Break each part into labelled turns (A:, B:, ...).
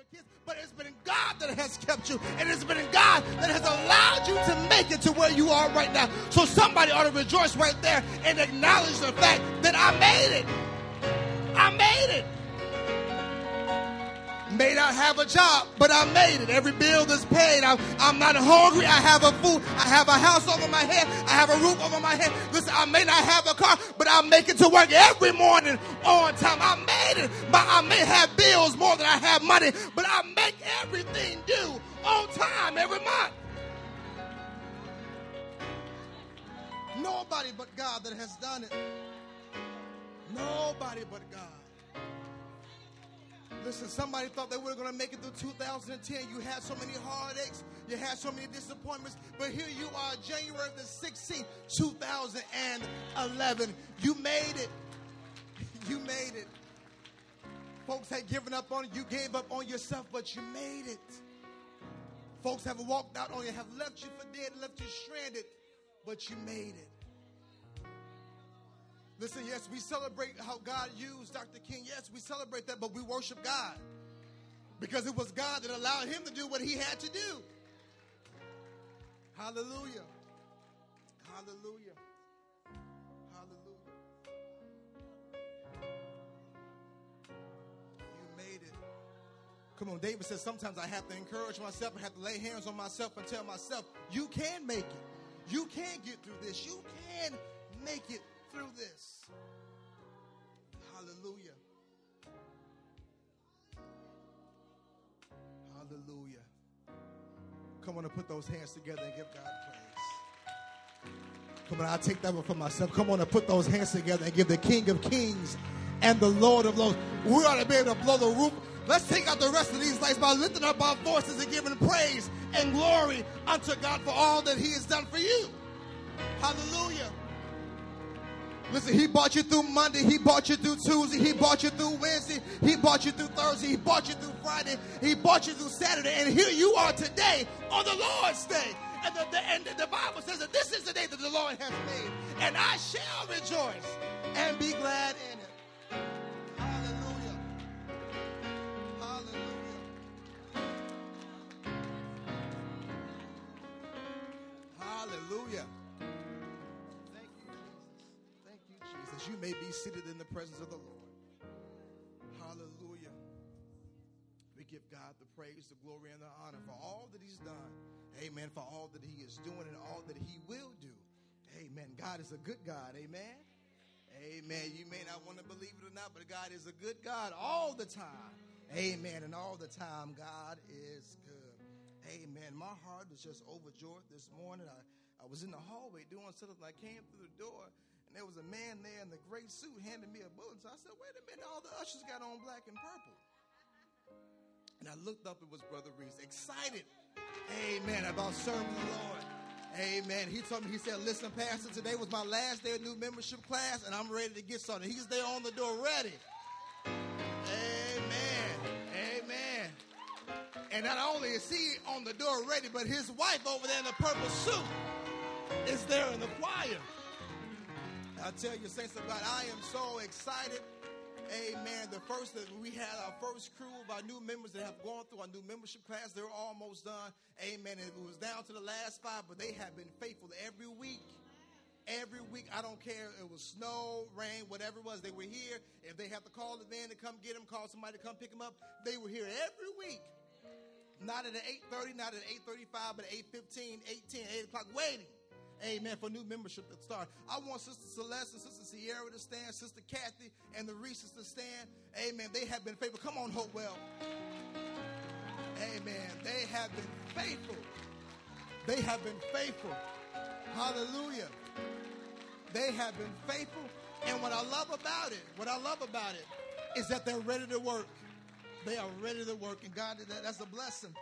A: your kids, but it's been God that has kept you. And it's been God that has allowed you to make it to where you are right now. So somebody ought to rejoice right there and acknowledge the fact that I made it. I made it. May not have a job, but I made it. Every bill is paid. I'm, I'm not hungry. I have a food. I have a house over my head. I have a roof over my head. Listen, I may not have a car, but I make it to work every morning on time. I made it. But I may have bills more than I have money, but I make everything due on time every month. Nobody but God that has done it. Nobody but God. Listen, somebody thought they were going to make it through 2010. You had so many heartaches, you had so many disappointments, but here you are, January the 16th, 2011. You made it. You made it. Folks had given up on you, you gave up on yourself, but you made it. Folks have walked out on you, have left you for dead, left you stranded, but you made it. Listen, yes, we celebrate how God used Dr. King. Yes, we celebrate that, but we worship God because it was God that allowed him to do what he had to do. Hallelujah. Hallelujah. Hallelujah. You made it. Come on, David says sometimes I have to encourage myself, I have to lay hands on myself and tell myself, you can make it. You can get through this. You can make it through this. Hallelujah. Hallelujah. Come on and put those hands together and give God praise. Come on, I'll take that one for myself. Come on and put those hands together and give the King of Kings and the Lord of Lords. We ought to be able to blow the roof. Let's take out the rest of these lights by lifting up our voices and giving praise and glory unto God for all that He has done for you. Hallelujah. Listen, he bought you through Monday, he bought you through Tuesday, he bought you through Wednesday, he bought you through Thursday, he bought you through Friday, he bought you through Saturday, and here you are today on the Lord's day. And the, the, and the Bible says that this is the day that the Lord has made, and I shall rejoice and be glad in it. Hallelujah. Hallelujah. Hallelujah. You, You may be seated in the presence of the Lord. Hallelujah. We give God the praise, the glory, and the honor for all that He's done. Amen. For all that He is doing and all that He will do. Amen. God is a good God. Amen. Amen. You may not want to believe it or not, but God is a good God all the time. Amen. And all the time, God is good. Amen. My heart was just overjoyed this morning. I, I was in the hallway doing something. I came through the door, and there was a man there in the gray suit handing me a bulletin. So I said, wait a minute, all the ushers got on black and purple. And I looked up, it was Brother Reese, excited, amen, about serving the Lord. Amen. He told me, he said, listen, Pastor, today was my last day of new membership class, and I'm ready to get started. He's there on the door ready. Amen. Amen. And not only is he on the door ready, but his wife over there in the purple suit is there in the choir. I tell you, saints of God, I am so excited. Amen. The first that we had our first crew of our new members that have gone through our new membership class. They're almost done. Amen. It was down to the last five, but they have been faithful every week. Every week, I don't care. It was snow, rain, whatever it was. They were here. If they have to call the van to come get them, call somebody to come pick them up, they were here every week. Not at 8.30, not at 8.35, but at 8.15, 8.10, 8 o'clock, waiting. Amen. For new membership to start. I want Sister Celeste and Sister Sierra to stand, Sister Kathy and the Reeses to stand. Amen. They have been faithful. Come on, Hopewell. Amen. They have been faithful. They have been faithful. Hallelujah. They have been faithful. And what I love about it, what I love about it, is that they're ready to work. They are ready to work. And God, did that's a blessing.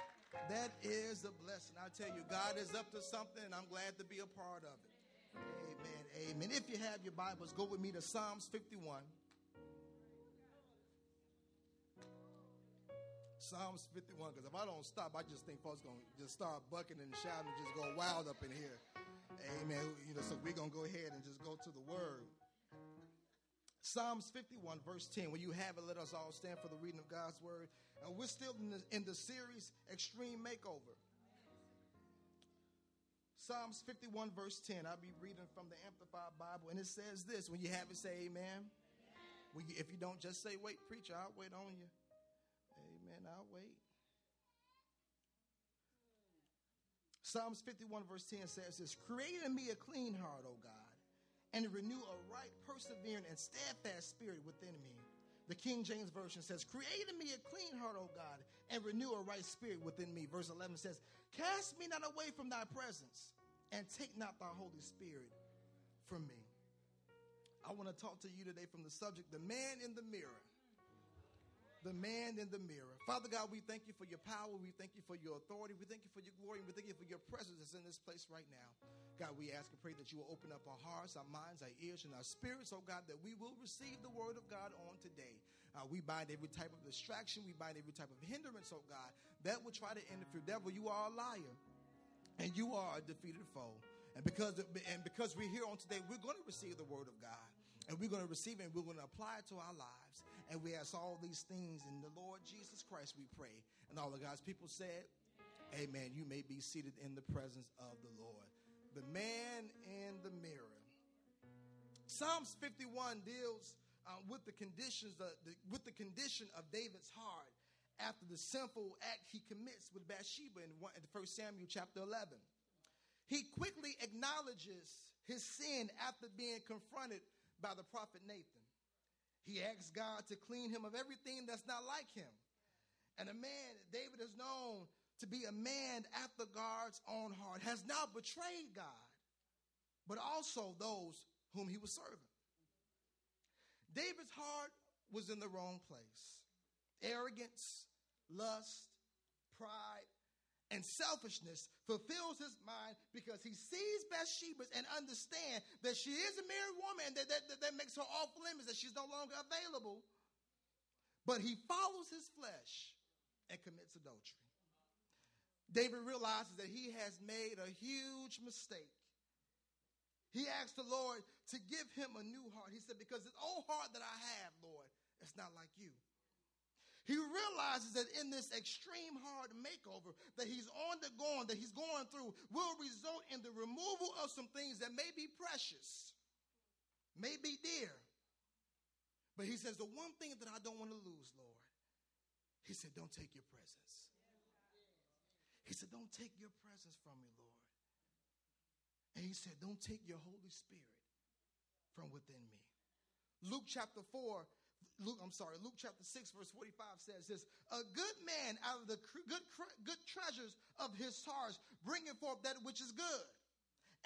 A: That is a blessing. I tell you, God is up to something, and I'm glad to be a part of it. Amen. Amen. If you have your Bibles, go with me to Psalms 51. Psalms 51, because if I don't stop, I just think folks going to just start bucking and shouting and just go wild up in here. Amen. You know, so we're going to go ahead and just go to the word. Psalms 51, verse 10. When you have it, let us all stand for the reading of God's word. And we're still in the, in the series Extreme Makeover. Psalms 51, verse 10. I'll be reading from the Amplified Bible, and it says this. When you have it, say amen. amen. You, if you don't, just say, wait, preacher, I'll wait on you. Amen, I'll wait. Psalms 51, verse 10 says this Create in me a clean heart, O God and to renew a right, persevering, and steadfast spirit within me. The King James Version says, Create in me a clean heart, O God, and renew a right spirit within me. Verse 11 says, Cast me not away from thy presence, and take not thy Holy Spirit from me. I want to talk to you today from the subject, the man in the mirror the man in the mirror. Father God, we thank you for your power. We thank you for your authority. We thank you for your glory. And we thank you for your presence that's in this place right now. God, we ask and pray that you will open up our hearts, our minds, our ears, and our spirits, oh God, that we will receive the word of God on today. Uh, we bind every type of distraction. We bind every type of hindrance, oh God, that will try to interfere. Devil, you are a liar, and you are a defeated foe. And because, and because we're here on today, we're going to receive the word of God. And we're going to receive it and we're going to apply it to our lives. And we ask all these things in the Lord Jesus Christ, we pray. And all of God's people said, Amen. You may be seated in the presence of the Lord. The man in the mirror. Psalms 51 deals uh, with the conditions, the, with the condition of David's heart after the sinful act he commits with Bathsheba in, one, in 1 Samuel chapter 11. He quickly acknowledges his sin after being confronted by the prophet Nathan. He asks God to clean him of everything that's not like him. And a man, David has known to be a man after God's own heart, has now betrayed God, but also those whom he was serving. David's heart was in the wrong place. Arrogance, lust, pride, and selfishness fulfills his mind because he sees Bathsheba and understands that she is a married woman that, that, that, that makes her off limits, that she's no longer available. But he follows his flesh and commits adultery. David realizes that he has made a huge mistake. He asked the Lord to give him a new heart. He said, Because this old heart that I have, Lord, it's not like you. He realizes that in this extreme hard makeover that he's undergoing, that he's going through, will result in the removal of some things that may be precious, may be dear. But he says, The one thing that I don't want to lose, Lord, he said, Don't take your presence. He said, Don't take your presence from me, Lord. And he said, Don't take your Holy Spirit from within me. Luke chapter 4 Luke, I'm sorry, Luke chapter 6, verse 45 says this A good man out of the good, good treasures of his heart bringeth forth that which is good.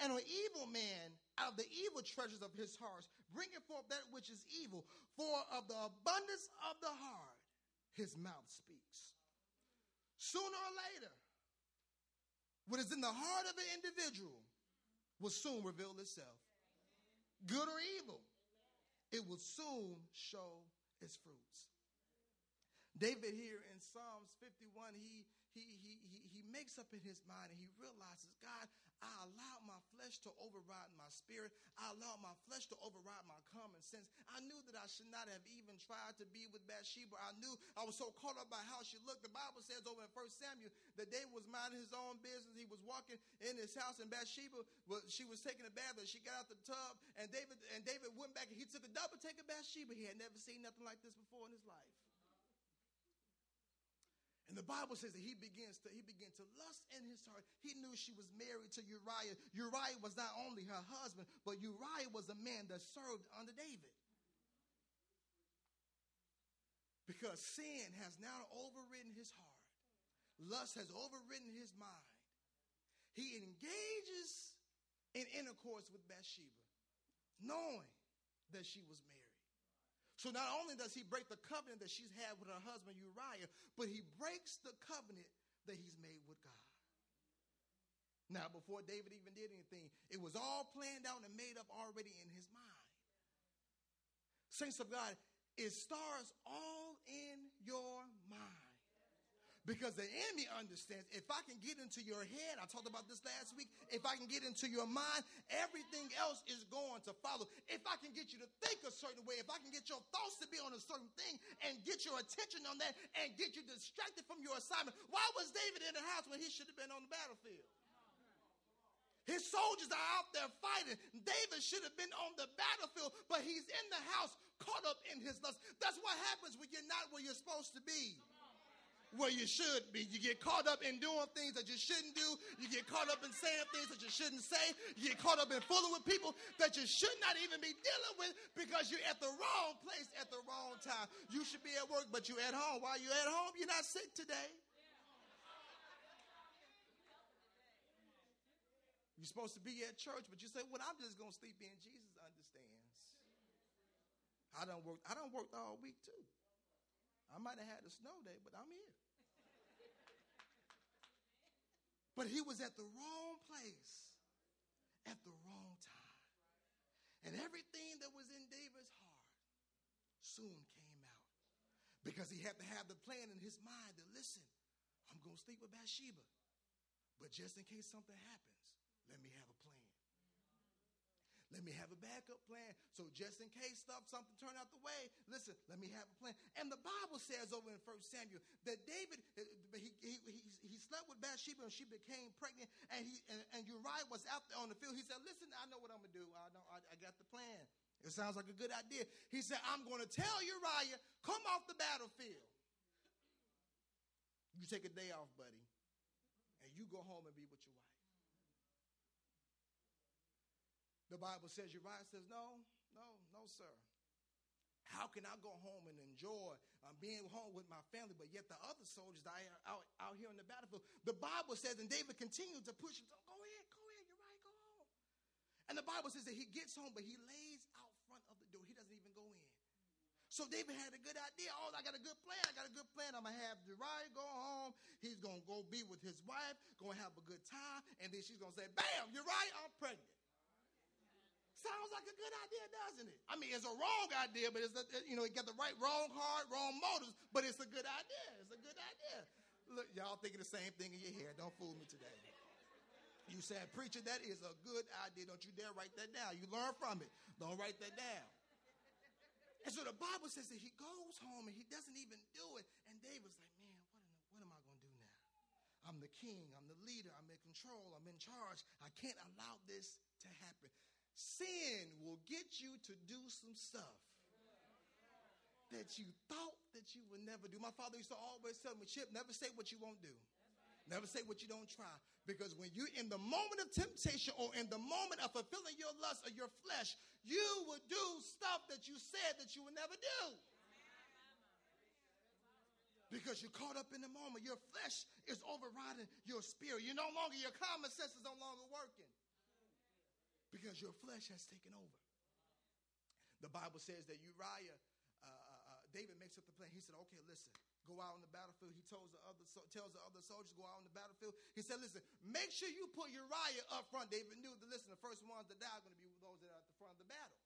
A: And an evil man out of the evil treasures of his heart bringeth forth that which is evil. For of the abundance of the heart, his mouth speaks. Sooner or later, what is in the heart of an individual will soon reveal itself. Good or evil it will soon show its fruits. David here in Psalms 51, he, he, he, he, he makes up in his mind and he realizes, God, I allowed my flesh to override my spirit. I allowed my flesh to override my common sense. I knew that I should not have even tried to be with Bathsheba. I knew I was so caught up by how she looked. The Bible says over in 1 Samuel that David was minding his own business. He was walking in his house and Bathsheba, was, she was taking a bath and she got out the tub and David, and David went back and he took a double take of Bathsheba. He had never seen nothing like this before in his life. And the Bible says that he begins to he began to lust in his heart. He knew she was married to Uriah. Uriah was not only her husband, but Uriah was a man that served under David. Because sin has now overridden his heart. Lust has overridden his mind. He engages in intercourse with Bathsheba, knowing that she was married. So not only does he break the covenant that she's had with her husband Uriah, but he breaks the covenant that he's made with God. Now, before David even did anything, it was all planned out and made up already in his mind. Saints of God, it starts all in your mind. Because the enemy understands if I can get into your head, I talked about this last week, if I can get into your mind, everything else is going to follow. If I can get you to think a certain way, if I can get your thoughts to be on a certain thing and get your attention on that and get you distracted from your assignment. Why was David in the house when he should have been on the battlefield? His soldiers are out there fighting. David should have been on the battlefield, but he's in the house caught up in his lust. That's what happens when you're not where you're supposed to be where you should be. You get caught up in doing things that you shouldn't do. You get caught up in saying things that you shouldn't say. You get caught up in fooling with people that you should not even be dealing with because you're at the wrong place at the wrong time. You should be at work, but you're at home. While you're at home, you're not sick today. You're supposed to be at church, but you say, "Well, I'm just gonna sleep in." Jesus understands. I don't work. I don't work all week too. I might have had a snow day, but I'm here. But he was at the wrong place at the wrong time. And everything that was in David's heart soon came out because he had to have the plan in his mind that listen, I'm going to sleep with Bathsheba. But just in case something happens, let me have a. Let me have a backup plan. So just in case stuff, something turned out the way, listen, let me have a plan. And the Bible says over in 1 Samuel that David, uh, he, he, he, he slept with Bathsheba and she became pregnant. And, he, and, and Uriah was out there on the field. He said, listen, I know what I'm going to do. I, I, I got the plan. It sounds like a good idea. He said, I'm going to tell Uriah, come off the battlefield. You take a day off, buddy, and you go home and be with your wife. The Bible says Uriah says, No, no, no, sir. How can I go home and enjoy um, being home with my family, but yet the other soldiers are out, out here on the battlefield? The Bible says, and David continued to push him, Go ahead, go ahead, Uriah, go home. And the Bible says that he gets home, but he lays out front of the door. He doesn't even go in. So David had a good idea. Oh, I got a good plan. I got a good plan. I'm gonna have Uriah go home. He's gonna go be with his wife, gonna have a good time, and then she's gonna say, "Bam, Uriah, I'm pregnant." Sounds like a good idea, doesn't it? I mean, it's a wrong idea, but it's a, you know, you got the right, wrong heart, wrong motives, but it's a good idea. It's a good idea. Look, y'all thinking the same thing in your head. Don't fool me today. You said, preacher, that is a good idea. Don't you dare write that down. You learn from it. Don't write that down. And so the Bible says that he goes home and he doesn't even do it. And David's like, man, what, the, what am I going to do now? I'm the king. I'm the leader. I'm in control. I'm in charge. I can't allow this to happen. Sin will get you to do some stuff that you thought that you would never do. My father used to always tell me, Chip, never say what you won't do. Never say what you don't try. Because when you're in the moment of temptation or in the moment of fulfilling your lust or your flesh, you will do stuff that you said that you would never do. Because you're caught up in the moment. Your flesh is overriding your spirit. You're no longer, your common sense is no longer working because your flesh has taken over. The Bible says that Uriah, uh, uh, uh, David makes up the plan. He said, okay, listen, go out on the battlefield. He tells the other, tells the other soldiers go out on the battlefield. He said, listen, make sure you put Uriah up front. David knew that, listen, the first ones to die are going to be those that are at the front of the battle.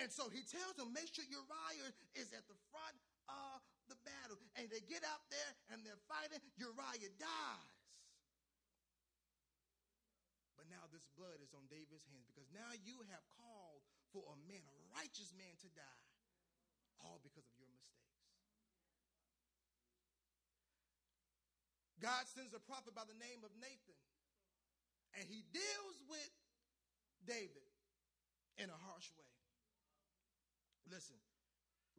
A: And so he tells them, make sure Uriah is at the front of the battle. And they get out there and they're fighting. Uriah dies. But now this blood is on David's hands because now you have called for a man, a righteous man, to die, all because of your mistakes. God sends a prophet by the name of Nathan, and he deals with David in a harsh way. Listen,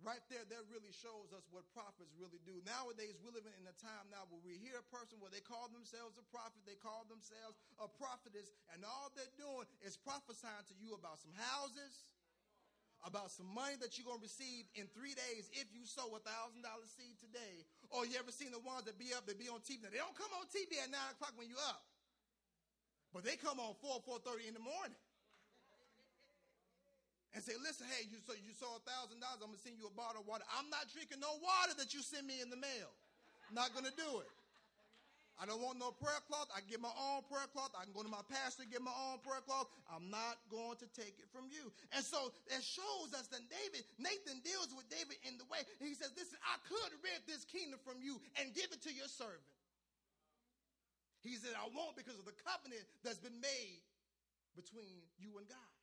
A: Right there, that really shows us what prophets really do. Nowadays, we're living in a time now where we hear a person where they call themselves a prophet, they call themselves a prophetess, and all they're doing is prophesying to you about some houses, about some money that you're going to receive in three days if you sow a thousand dollar seed today. Or you ever seen the ones that be up, they be on TV. Now, they don't come on TV at nine o'clock when you're up, but they come on four, four thirty in the morning and say, listen, hey, you, so you saw a thousand dollars, I'm gonna send you a bottle of water. I'm not drinking no water that you send me in the mail. Not gonna do it. I don't want no prayer cloth. I get my own prayer cloth. I can go to my pastor get my own prayer cloth. I'm not going to take it from you. And so it shows us that David, Nathan deals with David in the way. He says, Listen, I could rid this kingdom from you and give it to your servant. He said, I won't because of the covenant that's been made between you and God.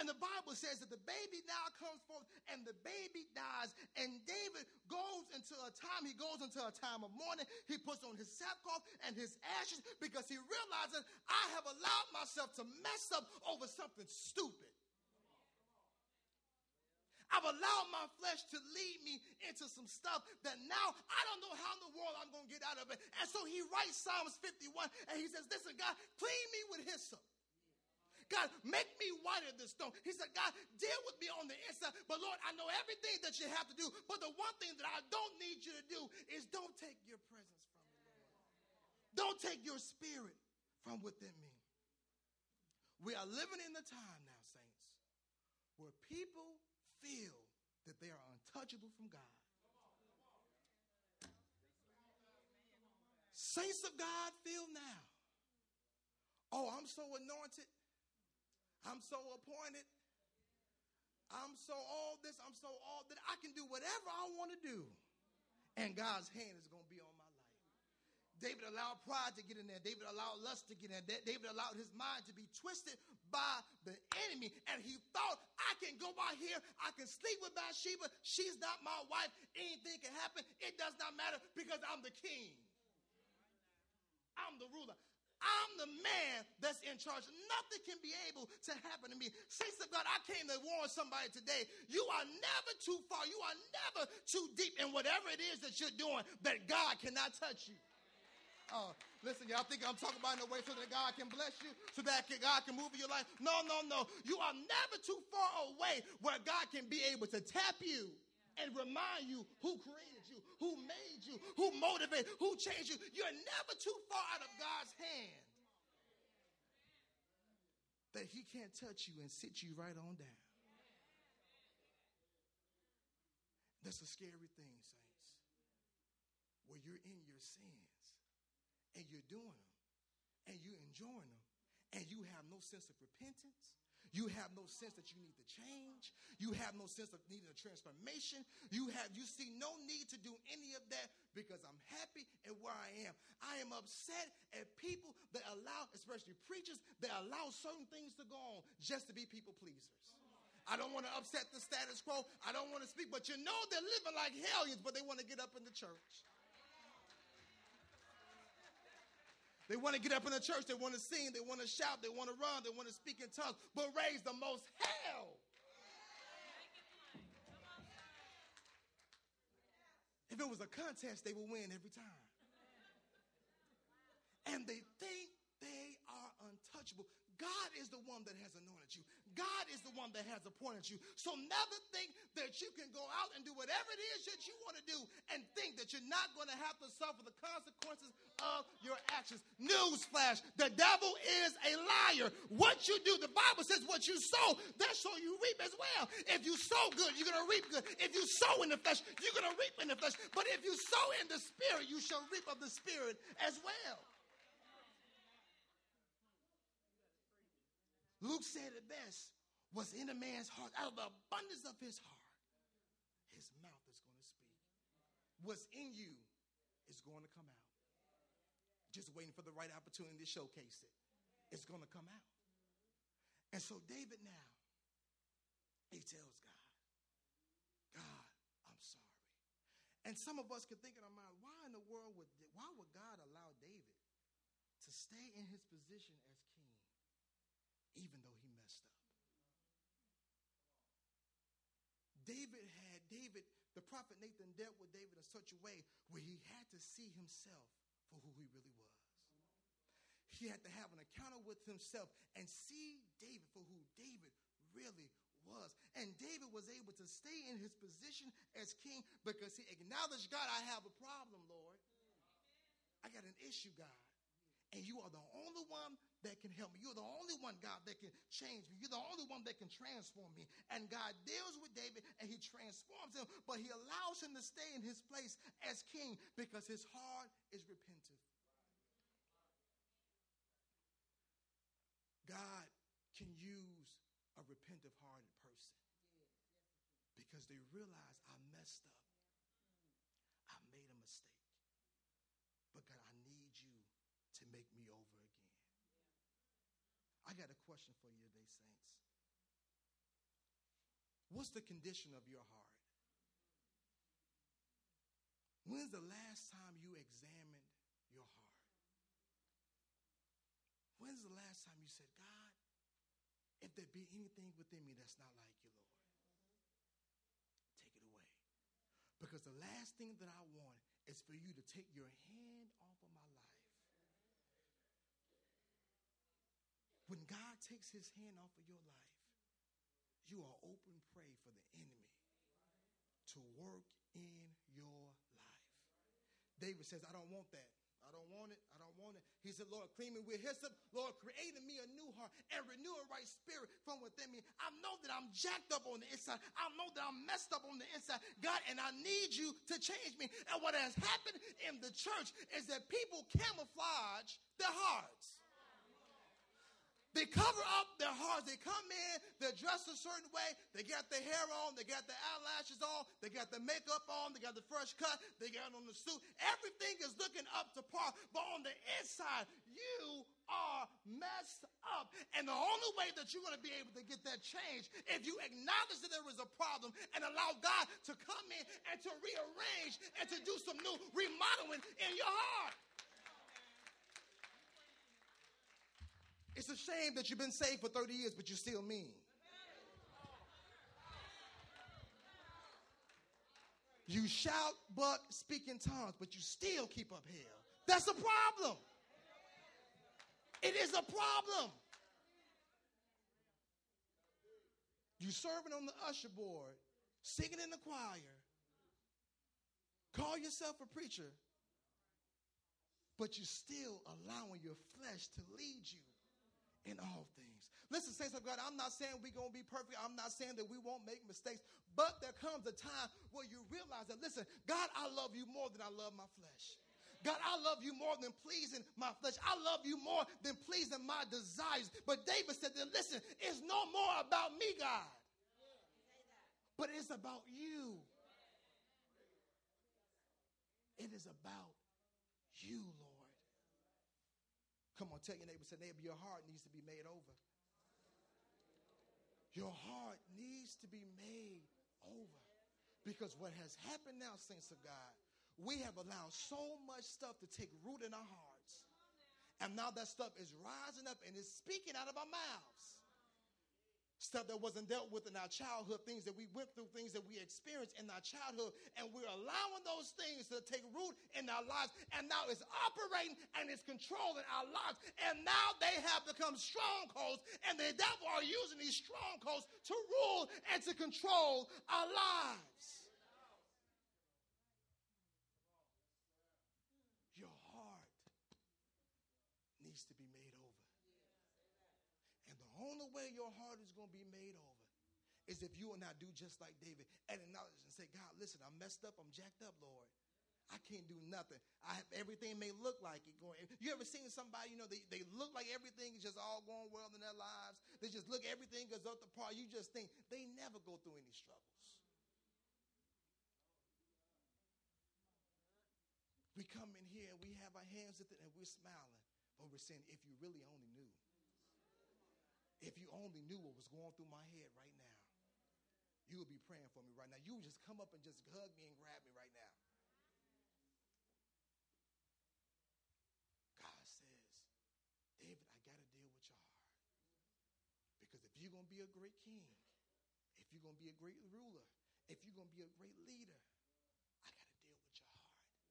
A: And the Bible says that the baby now comes forth and the baby dies. And David goes into a time, he goes into a time of mourning. He puts on his sackcloth and his ashes because he realizes I have allowed myself to mess up over something stupid. I've allowed my flesh to lead me into some stuff that now I don't know how in the world I'm going to get out of it. And so he writes Psalms 51 and he says, Listen, God, clean me with hyssop. God, make me whiter than stone. He said, God, deal with me on the inside. But Lord, I know everything that you have to do. But the one thing that I don't need you to do is don't take your presence from me, Lord. Don't take your spirit from within me. We are living in the time now, saints, where people feel that they are untouchable from God. Saints of God feel now. Oh, I'm so anointed. I'm so appointed. I'm so all this. I'm so all that I can do whatever I want to do. And God's hand is going to be on my life. David allowed pride to get in there. David allowed lust to get in there. David allowed his mind to be twisted by the enemy. And he thought, I can go out here. I can sleep with Bathsheba. She's not my wife. Anything can happen. It does not matter because I'm the king. I'm the ruler. I'm the man that's in charge. Nothing can be able to happen to me. Saints of God, I came to warn somebody today. You are never too far. You are never too deep in whatever it is that you're doing that God cannot touch you. Oh, listen, y'all think I'm talking about in a way so that God can bless you, so that God can move in your life? No, no, no. You are never too far away where God can be able to tap you and remind you who created you, who made you, who motivated, who changed you. You're never too far out of God's hand that He can't touch you and sit you right on down. That's a scary thing, saints. Where you're in your sins and you're doing them and you're enjoying them and you have no sense of repentance you have no sense that you need to change. You have no sense of needing a transformation. You have you see no need to do any of that because I'm happy at where I am. I am upset at people that allow, especially preachers, that allow certain things to go on just to be people pleasers. I don't want to upset the status quo. I don't want to speak, but you know they're living like hellions, but they want to get up in the church. They want to get up in the church. They want to sing. They want to shout. They want to run. They want to speak in tongues, but raise the most hell. If it was a contest, they would win every time. And they think they are untouchable. God is the one that has anointed you. God is the one that has appointed you. So never think that you can go out and do whatever it is that you want to do and think that you're not going to have to suffer the consequences of your actions. Newsflash, the devil is a liar. What you do, the Bible says what you sow, that's what you reap as well. If you sow good, you're going to reap good. If you sow in the flesh, you're going to reap in the flesh. But if you sow in the spirit, you shall reap of the spirit as well. Luke said it best what's in a man's heart, out of the abundance of his heart, his mouth is going to speak. What's in you is going to come out. Just waiting for the right opportunity to showcase it. It's going to come out. And so David now, he tells God, God, I'm sorry. And some of us could think in our mind, why in the world would why would God allow David to stay in his position as king? Even though he messed up. David had, David, the prophet Nathan dealt with David in such a way where he had to see himself for who he really was. He had to have an encounter with himself and see David for who David really was. And David was able to stay in his position as king because he acknowledged, God, I have a problem, Lord. I got an issue, God and you are the only one that can help me. You're the only one, God, that can change me. You're the only one that can transform me. And God deals with David and he transforms him, but he allows him to stay in his place as king because his heart is repentant. God can use a repentant hearted person because they realize I messed up. I made a mistake to make me over again. I got a question for you today, saints. What's the condition of your heart? When's the last time you examined your heart? When's the last time you said, God, if there be anything within me that's not like you, Lord, take it away. Because the last thing that I want is for you to take your hand off of my life. When God takes his hand off of your life, you are open prey for the enemy to work in your life. David says, I don't want that. I don't want it. I don't want it. He said, Lord, clean me with hyssop. Lord, create in me a new heart and renew a right spirit from within me. I know that I'm jacked up on the inside. I know that I'm messed up on the inside. God, and I need you to change me. And what has happened in the church is that people camouflage their hearts. They cover up their hearts. They come in, they're dressed a certain way. They got their hair on, they got their eyelashes on, they got the makeup on, they got the fresh cut, they got on the suit. Everything is looking up to par. But on the inside, you are messed up. And the only way that you're going to be able to get that change if you acknowledge that there is a problem and allow God to come in and to rearrange and to do some new remodeling in your heart. It's a shame that you've been saved for 30 years, but you're still mean. You shout, buck, speak in tongues, but you still keep up hell. That's a problem. It is a problem. You serving on the usher board, singing in the choir, call yourself a preacher, but you're still allowing your flesh to lead you in all things. Listen, saints of God, I'm not saying we're going to be perfect. I'm not saying that we won't make mistakes. But there comes a time where you realize that, listen, God, I love you more than I love my flesh. God, I love you more than pleasing my flesh. I love you more than pleasing my desires. But David said that, listen, it's no more about me, God, but it's about you. It is about you, Lord. Come on, tell your neighbor, say, neighbor, your heart needs to be made over. Your heart needs to be made over. Because what has happened now, saints of God, we have allowed so much stuff to take root in our hearts. And now that stuff is rising up and is speaking out of our mouths stuff that wasn't dealt with in our childhood, things that we went through, things that we experienced in our childhood, and we're allowing those things to take root in our lives, and now it's operating and it's controlling our lives, and now they have become strongholds, and the devil are using these strongholds to rule and to control our lives. Your heart needs to be made over. And the only way your heart is going to be made over is if you will I do just like David and acknowledge and say, God, listen, I'm messed up. I'm jacked up, Lord. I can't do nothing. I have everything may look like it going. You ever seen somebody, you know, they, they look like everything is just all going well in their lives. They just look everything goes up the par. You just think they never go through any struggles. We come in here and we have our hands it and we're smiling, but we're saying, if you really only knew. If you only knew what was going through my head right now, you would be praying for me right now. You would just come up and just hug me and grab me right now. God says, David, I got to deal with your heart. Because if you're going to be a great king, if you're going to be a great ruler, if you're going to be a great leader, I got to deal with your heart.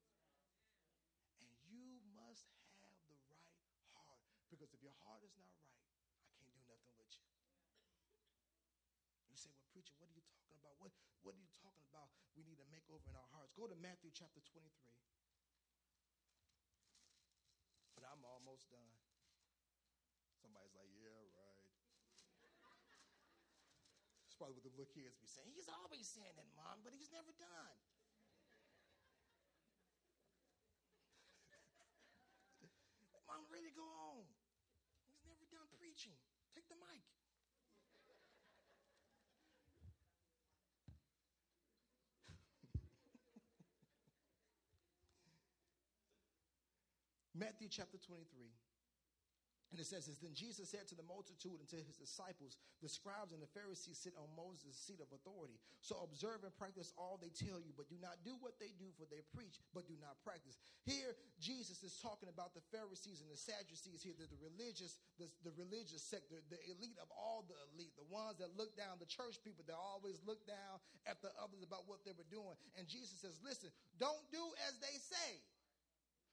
A: And you must have the right heart. Because if your heart is not right, I can't do nothing with you. You say, well, preacher, what are you talking about? What, what are you talking about? We need a makeover in our hearts. Go to Matthew chapter 23. But I'm almost done. Somebody's like, yeah, right. That's probably what the little kids be saying. He's always saying that, Mom, but he's never done. Mom, ready to go on. He's never done preaching. Take the mic. Matthew chapter 23. And it says this Then Jesus said to the multitude and to his disciples, The scribes and the Pharisees sit on Moses' seat of authority. So observe and practice all they tell you, but do not do what they do, for they preach, but do not practice. Here, Jesus is talking about the Pharisees and the Sadducees here, the, the religious, the, the religious sector, the elite of all the elite, the ones that look down, the church people that always look down at the others about what they were doing. And Jesus says, Listen, don't do as they say.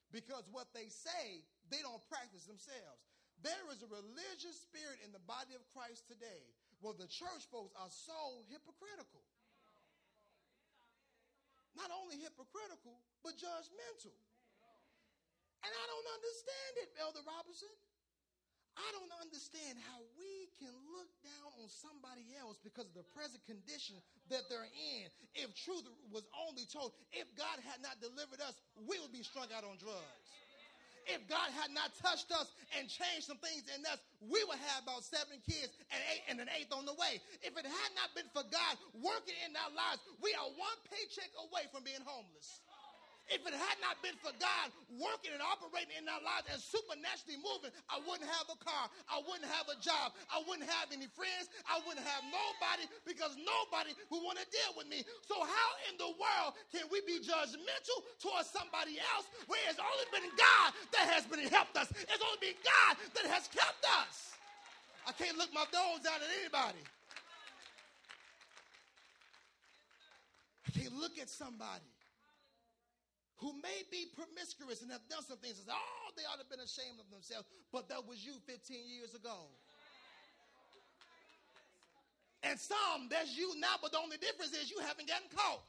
A: Because what they say, they don't practice themselves. There is a religious spirit in the body of Christ today where the church folks are so hypocritical. Not only hypocritical, but judgmental. And I don't understand it, Elder Robinson. I don't understand how we can look down on somebody else because of the present condition that they're in. If truth was only told, if God had not delivered us, we would be strung out on drugs if God had not touched us and changed some things in us, we would have about seven kids and eight and an eighth on the way. If it had not been for God working in our lives, we are one paycheck away from being homeless. If it had not been for God working and operating in our lives and supernaturally moving, I wouldn't have a car. I wouldn't have a job. I wouldn't have any friends. I wouldn't have nobody because nobody would want to deal with me. So, how in the world can we be judgmental towards somebody else where it's only been God that has been helped us? It's only been God that has kept us. I can't look my nose out at anybody. I can't look at somebody who may be promiscuous and have done some things oh, they ought to have been ashamed of themselves, but that was you 15 years ago. And some, that's you now, but the only difference is you haven't gotten caught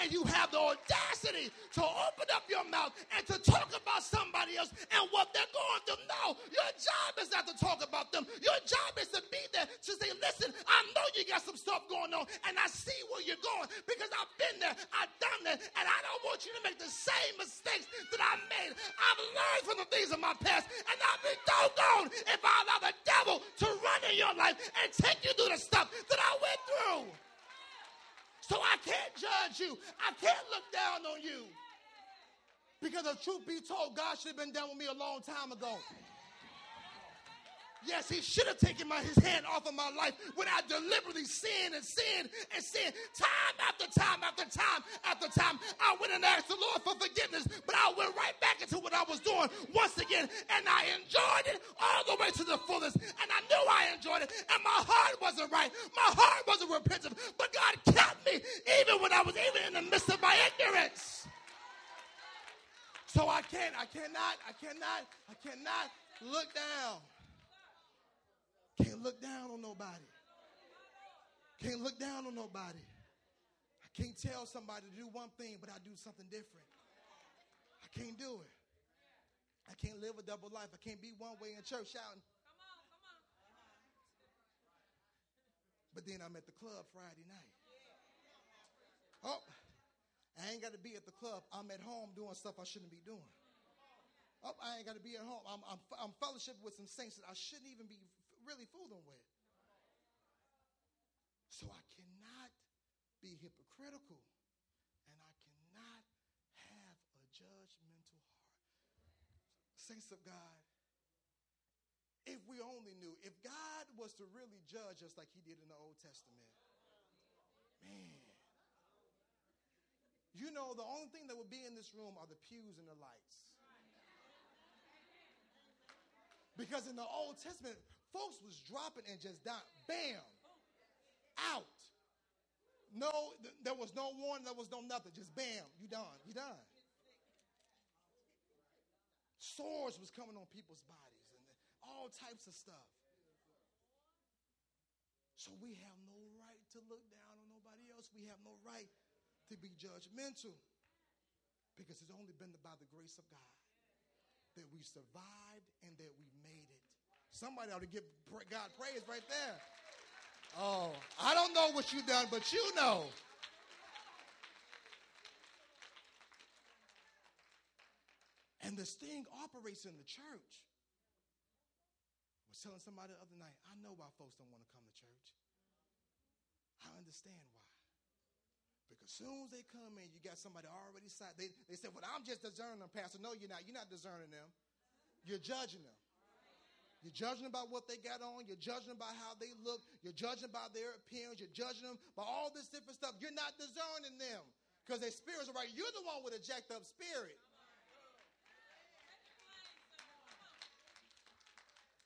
A: and you have the audacity to open up your mouth and to talk about somebody else and what they're going through. No, your job is not to talk about them. Your job is to be there to say, listen, I know you got some stuff going on and I see where you're going because I've been there, I've done that, and I don't want you to make the same mistakes that I made. I've learned from the things of my past and I'll be doggone if I allow the devil to run in your life and take you through the stuff that I went through. So I can't judge you. I can't look down on you. Because the truth be told, God should have been done with me a long time ago. Yes, he should have taken my, his hand off of my life when I deliberately sinned and sinned and sinned time after time after time after time. I went and asked the Lord for forgiveness, but I went right back into what I was doing once again, and I enjoyed it all the way to the fullest. And I knew I enjoyed it, and my heart wasn't right. My heart wasn't repentant, but God kept me even when I was even in the midst of my ignorance. So I can't, I cannot, I cannot, I cannot look down. Can't look down on nobody. Can't look down on nobody. I can't tell somebody to do one thing, but I do something different. I can't do it. I can't live a double life. I can't be one way in church shouting. But then I'm at the club Friday night. Oh, I ain't got to be at the club. I'm at home doing stuff I shouldn't be doing. Oh, I ain't got to be at home. I'm, I'm, I'm fellowship with some saints that I shouldn't even be really fooling with. So I cannot be hypocritical and I cannot have a judgmental heart. Saints of God, if we only knew, if God was to really judge us like he did in the Old Testament, man, you know, the only thing that would be in this room are the pews and the lights. Because in the Old Testament, folks was dropping and just down. Bam. Out. No, th- there was no warning, there was no nothing. Just bam, you done. You done. Swords was coming on people's bodies and all types of stuff. So we have no right to look down on nobody else. We have no right to be judgmental because it's only been by the grace of God that we survived and that we made it. Somebody ought to give God praise right there. Oh, I don't know what you've done, but you know. And this thing operates in the church. Where telling somebody the other night, I know why folks don't want to come to church. I understand why. Because soon as they come in, you got somebody already side. They, they said, Well, I'm just discerning them, Pastor. No, you're not. You're not discerning them. You're judging them. You're judging about what they got on. You're judging about how they look. You're judging by their appearance. You're judging them by all this different stuff. You're not discerning them because their spirits are right. You're the one with a jacked up spirit.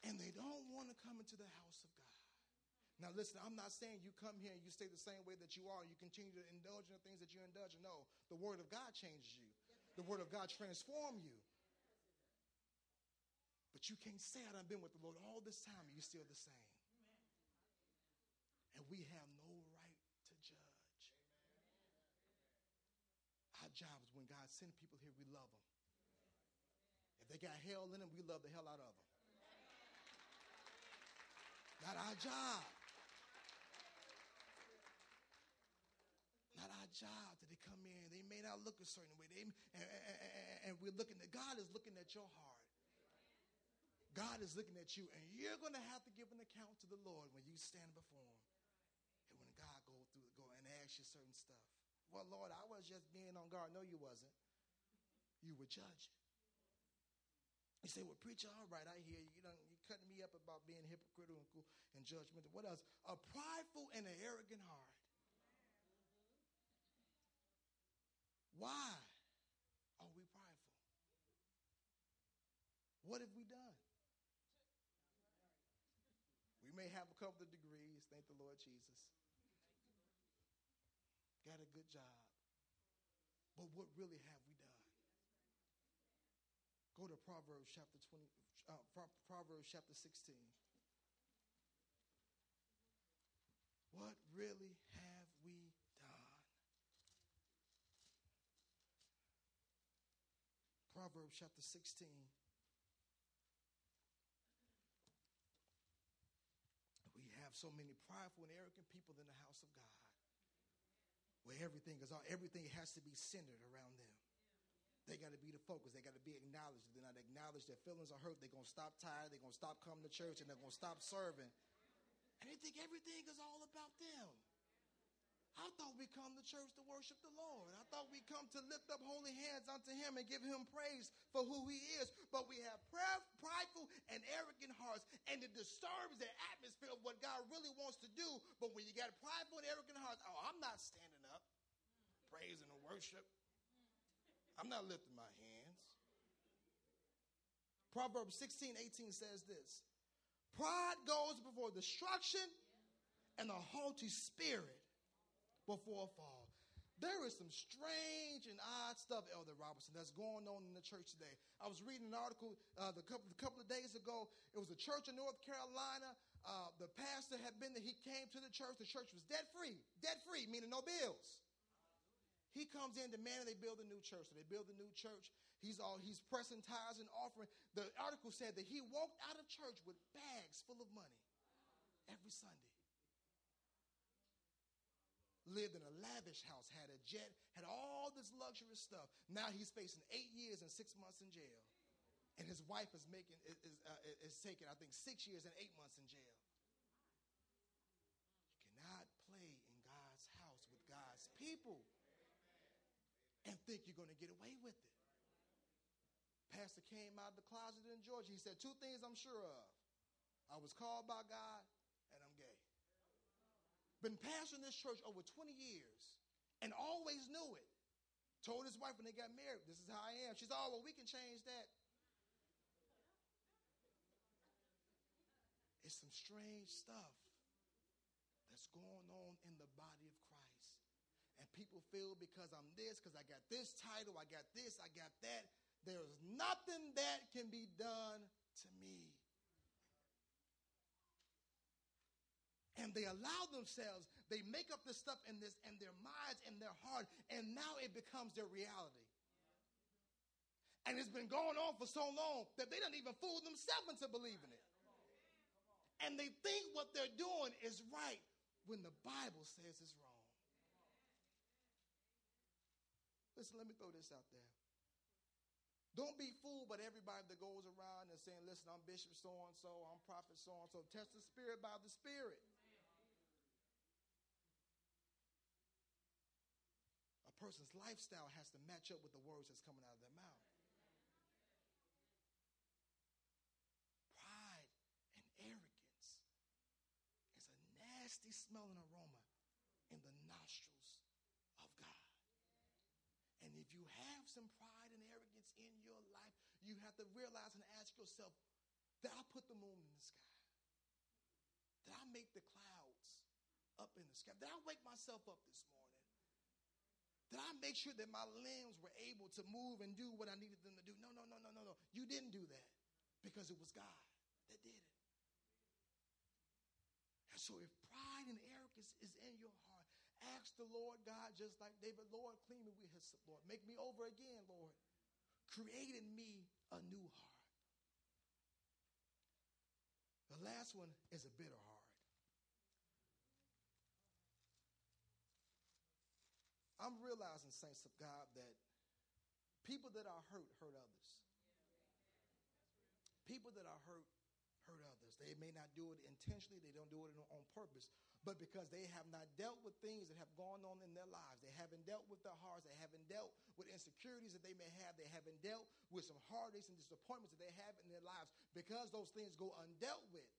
A: And they don't want to come into the house of God. Now, listen, I'm not saying you come here and you stay the same way that you are and you continue to indulge in the things that you indulge in. No, the Word of God changes you, the Word of God transforms you. But you can't say, I've been with the Lord all this time and you're still the same. And we have no right to judge. Our job is when God sends people here, we love them. If they got hell in them, we love the hell out of them. Not our job. Not our job that they come in. They may not look a certain way. They, and, and, and we're looking at God is looking at your heart. God is looking at you, and you're going to have to give an account to the Lord when you stand before Him. And when God go through, go and ask you certain stuff. Well, Lord, I was just being on guard. No, you wasn't. You were judging. You say, well, preacher, all right, I hear you. You know, you're cutting me up about being hypocritical and judgmental. What else? A prideful and an arrogant heart. Why are we prideful? What have we done? We may have a couple of degrees, thank the Lord Jesus. Got a good job. But what really have we done? Go to Proverbs chapter 20, uh, Proverbs chapter 16. What really have we done? Proverbs chapter 16. We have so many prideful and arrogant people in the house of God where everything is all, everything has to be centered around them. They got to be the focus. They got to be acknowledged. If they're not acknowledged, their feelings are hurt. They're going to stop tired. They're going to stop coming to church and they're going to stop serving. And they think everything is all about them. I thought we come to church to worship the Lord. I thought we come to lift up holy hands unto Him and give Him praise for who He is. But we have prideful and arrogant hearts, and it disturbs the atmosphere of what God really wants to do. But when you got prideful and arrogant hearts, oh, I'm not standing up, praising and worship. I'm not lifting my hands. Proverbs 16, 18 says this Pride goes before destruction, and a haughty spirit before a fall. There is some strange and odd stuff, Elder Robertson, that's going on in the church today. I was reading an article uh, the couple, a couple of days ago. It was a church in North Carolina. Uh, the pastor had been there. He came to the church. The church was debt free. Debt free, meaning no bills. He comes in demanding they build a new church. So they build a new church. He's all he's pressing tithes and offering. The article said that he walked out of church with bags full of money every Sunday lived in a lavish house, had a jet, had all this luxurious stuff. Now he's facing eight years and six months in jail. And his wife is making is, uh, is taking, I think, six years and eight months in jail. You cannot play in God's house with God's people and think you're going to get away with it. Pastor came out of the closet in Georgia. He said, Two things I'm sure of. I was called by God been pastoring this church over 20 years and always knew it. Told his wife when they got married, this is how I am. She's, oh, well, we can change that. It's some strange stuff that's going on in the body of Christ. And people feel because I'm this, because I got this title, I got this, I got that, there's nothing that can be done to me. and they allow themselves, they make up this stuff in this in their minds and their heart, and now it becomes their reality. And it's been going on for so long that they don't even fool themselves into believing it. And they think what they're doing is right when the Bible says it's wrong. Listen, let me throw this out there. Don't be fooled by everybody that goes around and saying, listen, I'm Bishop so and so, I'm Prophet so and so. Test the Spirit by the Spirit. Person's lifestyle has to match up with the words that's coming out of their mouth. Pride and arrogance is a nasty smelling aroma in the nostrils of God. And if you have some pride and arrogance in your life, you have to realize and ask yourself, did I put the moon in the sky? Did I make the clouds up in the sky? Did I wake myself up this morning? Did I make sure that my limbs were able to move and do what I needed them to do? No, no, no, no, no, no. You didn't do that because it was God that did it. And so if pride and arrogance is in your heart, ask the Lord God, just like David, Lord, clean me with hyssop Lord. Make me over again, Lord. Create in me a new heart. The last one is a bitter heart. I'm realizing, saints of God, that people that are hurt hurt others. People that are hurt hurt others. They may not do it intentionally, they don't do it on purpose, but because they have not dealt with things that have gone on in their lives, they haven't dealt with their hearts, they haven't dealt with insecurities that they may have, they haven't dealt with some heartaches and disappointments that they have in their lives. Because those things go undealt with,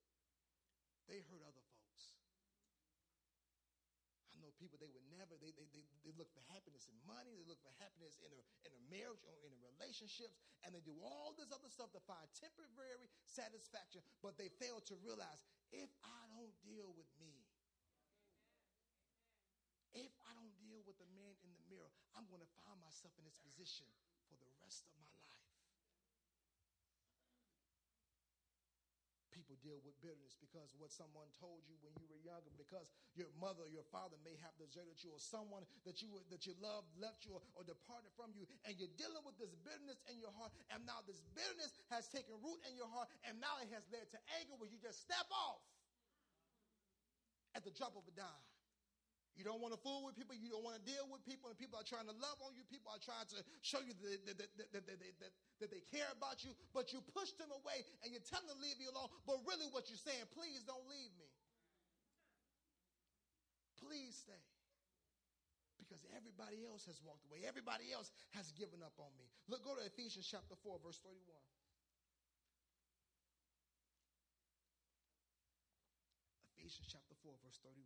A: they hurt other folks. People, they would never, they, they, they, they, look for happiness in money, they look for happiness in a, in a marriage or in relationships, and they do all this other stuff to find temporary satisfaction, but they fail to realize if I don't deal with me, if I don't deal with the man in the mirror, I'm going to find myself in this position for the rest of my life. people deal with bitterness because what someone told you when you were younger, because your mother or your father may have deserted you, or someone that you that you loved left you or, or departed from you, and you're dealing with this bitterness in your heart, and now this bitterness has taken root in your heart, and now it has led to anger where you just step off at the drop of a dime. You don't want to fool with people. You don't want to deal with people. And people are trying to love on you. People are trying to show you that, that, that, that, that, that they care about you. But you push them away and you tell them to leave you alone. But really, what you're saying, please don't leave me. Please stay. Because everybody else has walked away. Everybody else has given up on me. Look, go to Ephesians chapter 4, verse 31. Ephesians chapter 4, verse 31.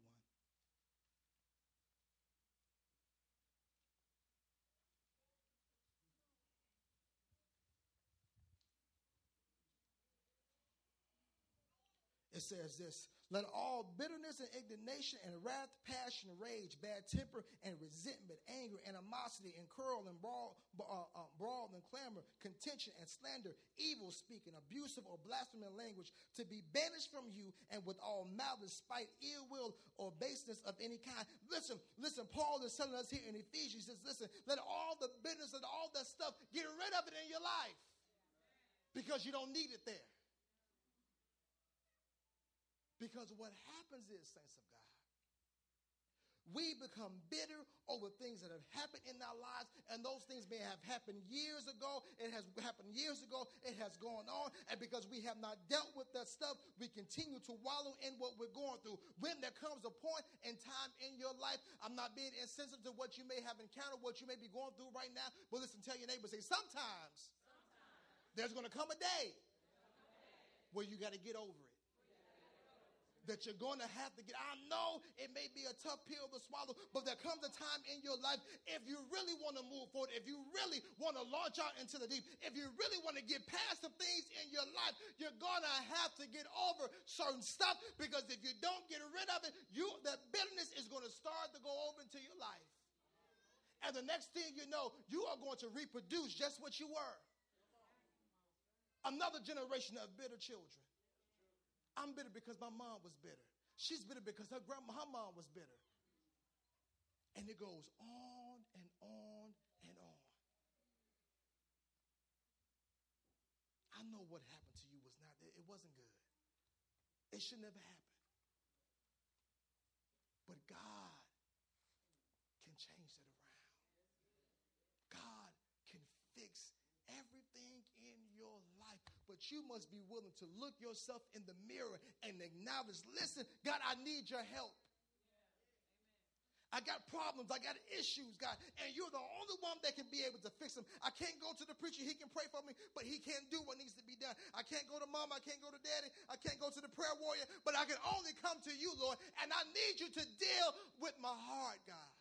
A: it says this let all bitterness and indignation and wrath passion rage bad temper and resentment anger animosity and curl and brawl, uh, uh, brawl and clamor contention and slander evil speaking abusive or blasphemous language to be banished from you and with all malice spite ill will or baseness of any kind. Listen listen paul is telling us here in ephesians he says listen let all the bitterness and all that stuff get rid of it in your life because you don't need it there because what happens is, saints of God, we become bitter over things that have happened in our lives, and those things may have happened years ago. It has happened years ago. It has gone on, and because we have not dealt with that stuff, we continue to wallow in what we're going through. When there comes a point in time in your life, I'm not being insensitive to what you may have encountered, what you may be going through right now, but listen, tell your neighbor, say, sometimes, sometimes. there's going to come a day where you got to get over it that you're going to have to get. I know it may be a tough pill to swallow, but there comes a time in your life if you really want to move forward, if you really want to launch out into the deep, if you really want to get past some things in your life, you're going to have to get over certain stuff because if you don't get rid of it, you that bitterness is going to start to go over into your life. And the next thing you know, you are going to reproduce just what you were. Another generation of bitter children. I'm bitter because my mom was bitter. She's bitter because her grandma, her mom was bitter. And it goes on and on and on. I know what happened to you was not, it wasn't good. It should never happen. But God can change that around. God can fix everything but you must be willing to look yourself in the mirror and acknowledge, listen, God, I need your help. I got problems. I got issues, God. And you're the only one that can be able to fix them. I can't go to the preacher. He can pray for me, but he can't do what needs to be done. I can't go to mom. I can't go to daddy. I can't go to the prayer warrior, but I can only come to you, Lord. And I need you to deal with my heart, God.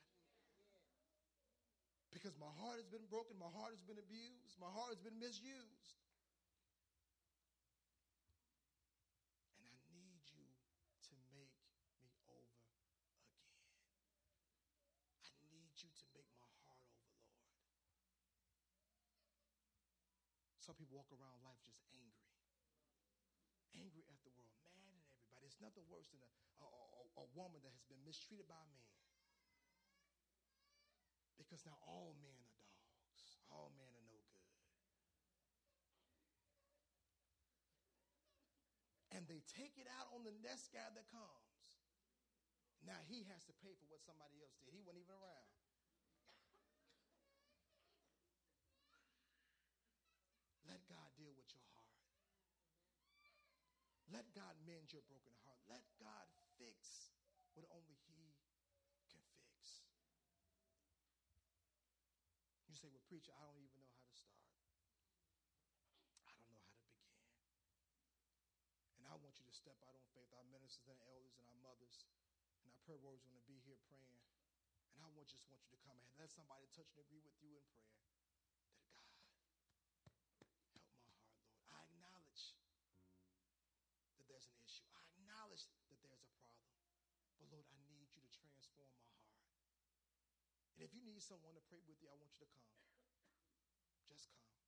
A: Because my heart has been broken. My heart has been abused. My heart has been misused. And I need you to make me over need you to make my heart over, Lord. Some people walk around life just angry. Angry at the world, mad at everybody. It's nothing worse than a, a, a, a woman that has been mistreated by a man. Because now all men are dogs, all men are no good. And they take it out on the next guy that comes. Now he has to pay for what somebody else did. He wasn't even around. Let God deal with your heart. Let God mend your broken heart. Let God fix what only He can fix. You say, Well, preacher, I don't even know how to start. I don't know how to begin. And I want you to step out on faith. Our ministers and elders and our mothers and our prayer warriors going to be here praying. And I want, just want you to come ahead. Let somebody touch and agree with you in prayer if you need someone to pray with you, I want you to come. Just come.